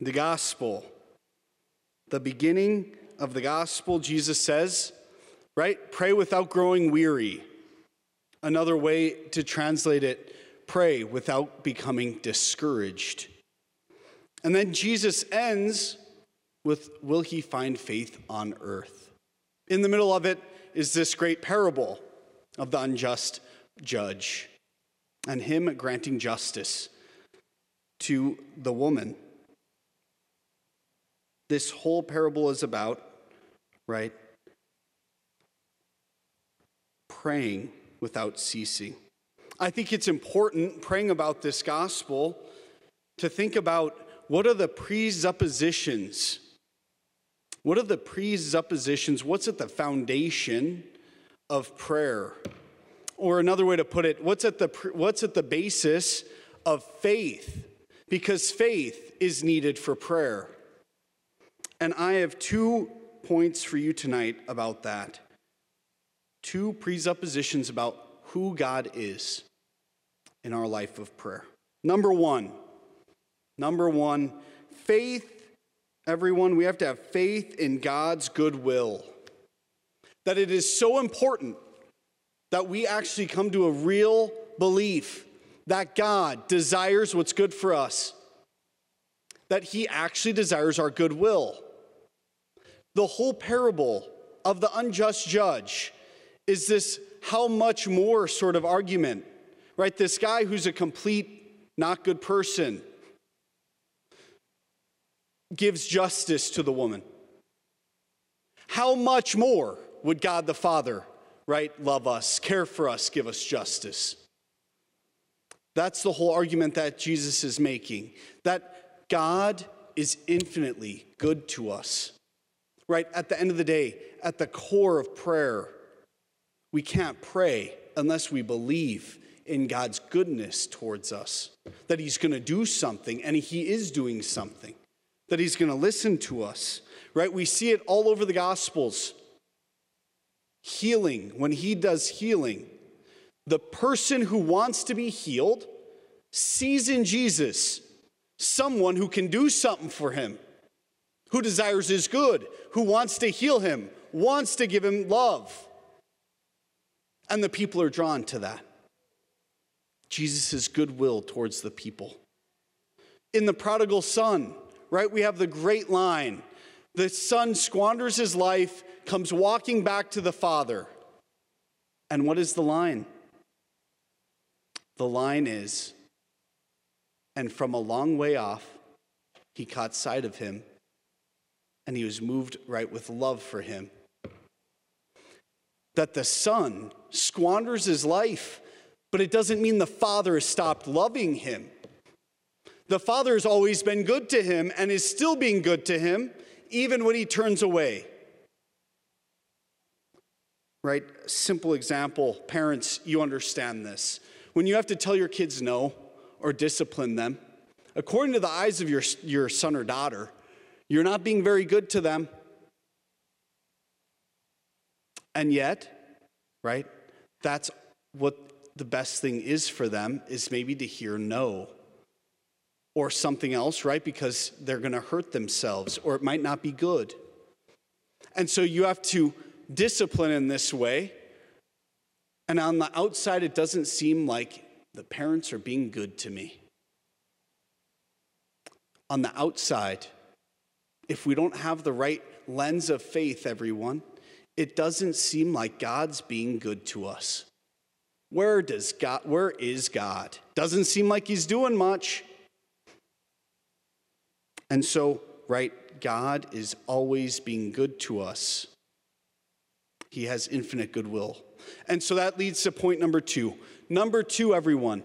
the gospel. The beginning of the gospel, Jesus says, right? Pray without growing weary. Another way to translate it, pray without becoming discouraged. And then Jesus ends with, Will he find faith on earth? In the middle of it is this great parable of the unjust judge and him granting justice to the woman. This whole parable is about, right? Praying without ceasing. I think it's important, praying about this gospel, to think about what are the presuppositions? What are the presuppositions? What's at the foundation of prayer? Or another way to put it, what's at the, what's at the basis of faith? Because faith is needed for prayer. And I have two points for you tonight about that. Two presuppositions about who God is in our life of prayer. Number one, number one, faith, everyone, we have to have faith in God's goodwill. That it is so important that we actually come to a real belief that God desires what's good for us, that He actually desires our goodwill. The whole parable of the unjust judge is this how much more sort of argument, right? This guy who's a complete not good person gives justice to the woman. How much more would God the Father, right, love us, care for us, give us justice? That's the whole argument that Jesus is making that God is infinitely good to us. Right? At the end of the day, at the core of prayer, we can't pray unless we believe in God's goodness towards us, that He's going to do something, and He is doing something, that He's going to listen to us. Right? We see it all over the Gospels. Healing, when He does healing, the person who wants to be healed sees in Jesus someone who can do something for him, who desires his good, who wants to heal him, wants to give him love. And the people are drawn to that. Jesus' goodwill towards the people. In the prodigal son, right, we have the great line the son squanders his life, comes walking back to the father. And what is the line? The line is, and from a long way off, he caught sight of him, and he was moved right with love for him. That the son squanders his life, but it doesn't mean the father has stopped loving him. The father has always been good to him and is still being good to him, even when he turns away. Right? Simple example. Parents, you understand this. When you have to tell your kids no or discipline them, according to the eyes of your, your son or daughter, you're not being very good to them. And yet, right, that's what the best thing is for them is maybe to hear no or something else, right? Because they're going to hurt themselves or it might not be good. And so you have to discipline in this way and on the outside, it doesn't seem like the parents are being good to me. On the outside, if we don't have the right lens of faith, everyone, it doesn't seem like God's being good to us. Where does God where is God? Doesn't seem like he's doing much. And so, right, God is always being good to us. He has infinite goodwill. And so that leads to point number two. Number two, everyone,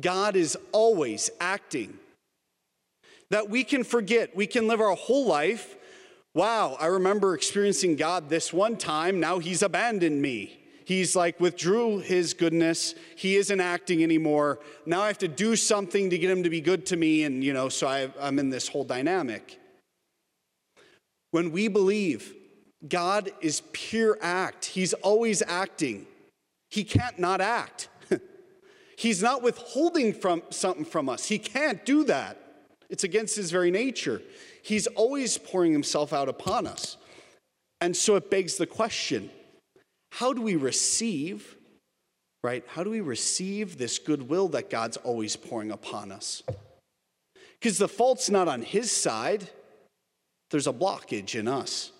God is always acting. That we can forget, we can live our whole life. Wow, I remember experiencing God this one time, now He's abandoned me. He's like withdrew His goodness. He isn't acting anymore. Now I have to do something to get Him to be good to me, and you know, so I, I'm in this whole dynamic. When we believe God is pure act. He's always acting. He can't not act. He's not withholding from something from us. He can't do that. It's against his very nature. He's always pouring himself out upon us. And so it begs the question how do we receive, right? How do we receive this goodwill that God's always pouring upon us? Because the fault's not on his side, there's a blockage in us.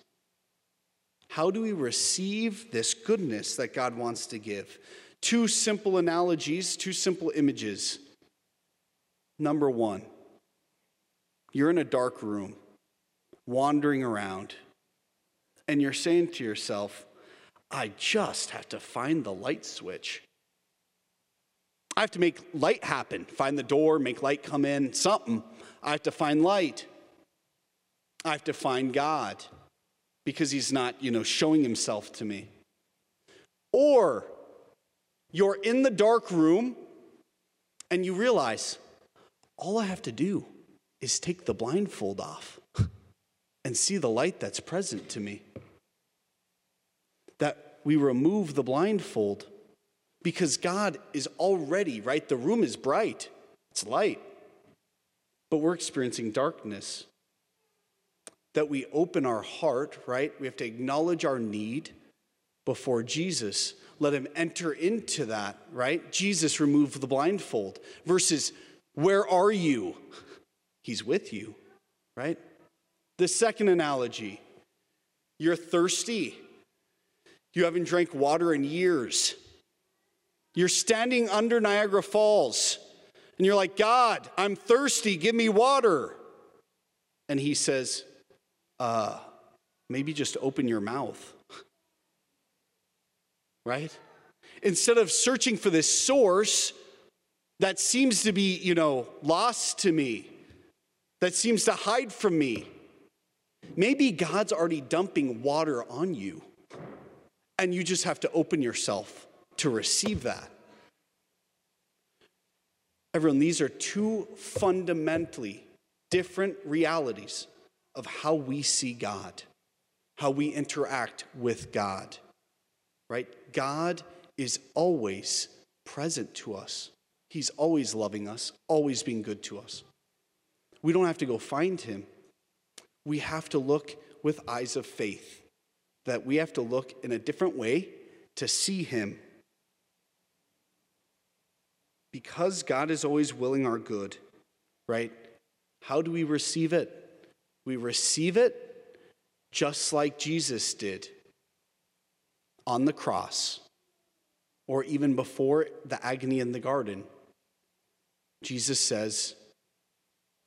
How do we receive this goodness that God wants to give? Two simple analogies, two simple images. Number one, you're in a dark room, wandering around, and you're saying to yourself, I just have to find the light switch. I have to make light happen, find the door, make light come in, something. I have to find light. I have to find God because he's not, you know, showing himself to me. Or you're in the dark room and you realize all I have to do is take the blindfold off and see the light that's present to me. That we remove the blindfold because God is already, right? The room is bright, it's light, but we're experiencing darkness. That we open our heart, right? We have to acknowledge our need before Jesus. Let him enter into that, right? Jesus removed the blindfold versus, where are you? He's with you, right? The second analogy you're thirsty. You haven't drank water in years. You're standing under Niagara Falls and you're like, God, I'm thirsty. Give me water. And he says, uh, maybe just open your mouth. right? Instead of searching for this source that seems to be, you know, lost to me, that seems to hide from me. Maybe God's already dumping water on you, and you just have to open yourself to receive that. Everyone, these are two fundamentally different realities of how we see God, how we interact with God, right? God is always present to us, He's always loving us, always being good to us. We don't have to go find him. We have to look with eyes of faith, that we have to look in a different way to see him. Because God is always willing our good, right? How do we receive it? We receive it just like Jesus did on the cross, or even before the agony in the garden. Jesus says,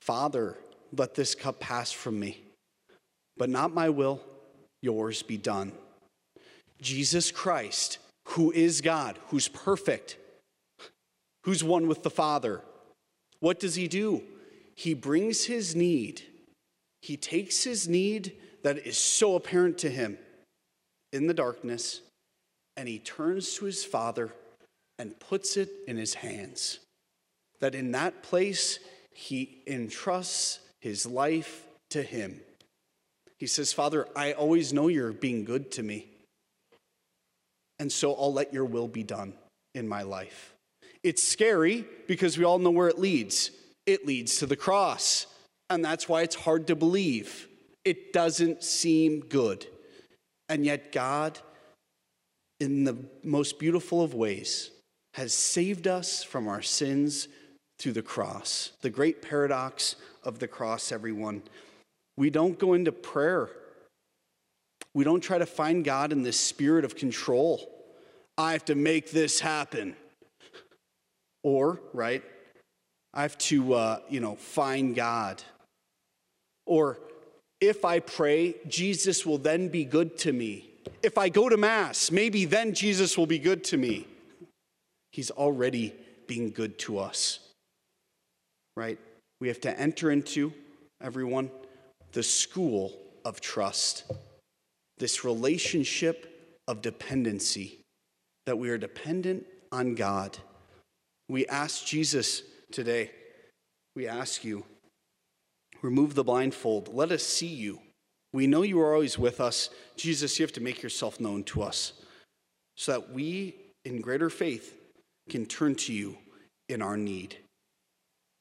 Father, let this cup pass from me, but not my will, yours be done. Jesus Christ, who is God, who's perfect, who's one with the Father, what does he do? He brings his need, he takes his need that is so apparent to him in the darkness, and he turns to his Father and puts it in his hands. That in that place, he entrusts his life to him. He says, Father, I always know you're being good to me. And so I'll let your will be done in my life. It's scary because we all know where it leads. It leads to the cross. And that's why it's hard to believe. It doesn't seem good. And yet, God, in the most beautiful of ways, has saved us from our sins through the cross. The great paradox of the cross, everyone. We don't go into prayer. We don't try to find God in this spirit of control. I have to make this happen. Or, right, I have to, uh, you know, find God. Or if I pray, Jesus will then be good to me. If I go to Mass, maybe then Jesus will be good to me. He's already being good to us right? We have to enter into, everyone, the school of trust, this relationship of dependency, that we are dependent on God. We ask Jesus today, we ask you, remove the blindfold, let us see you. We know you are always with us. Jesus, you have to make yourself known to us so that we, in greater faith, can turn to you in our need.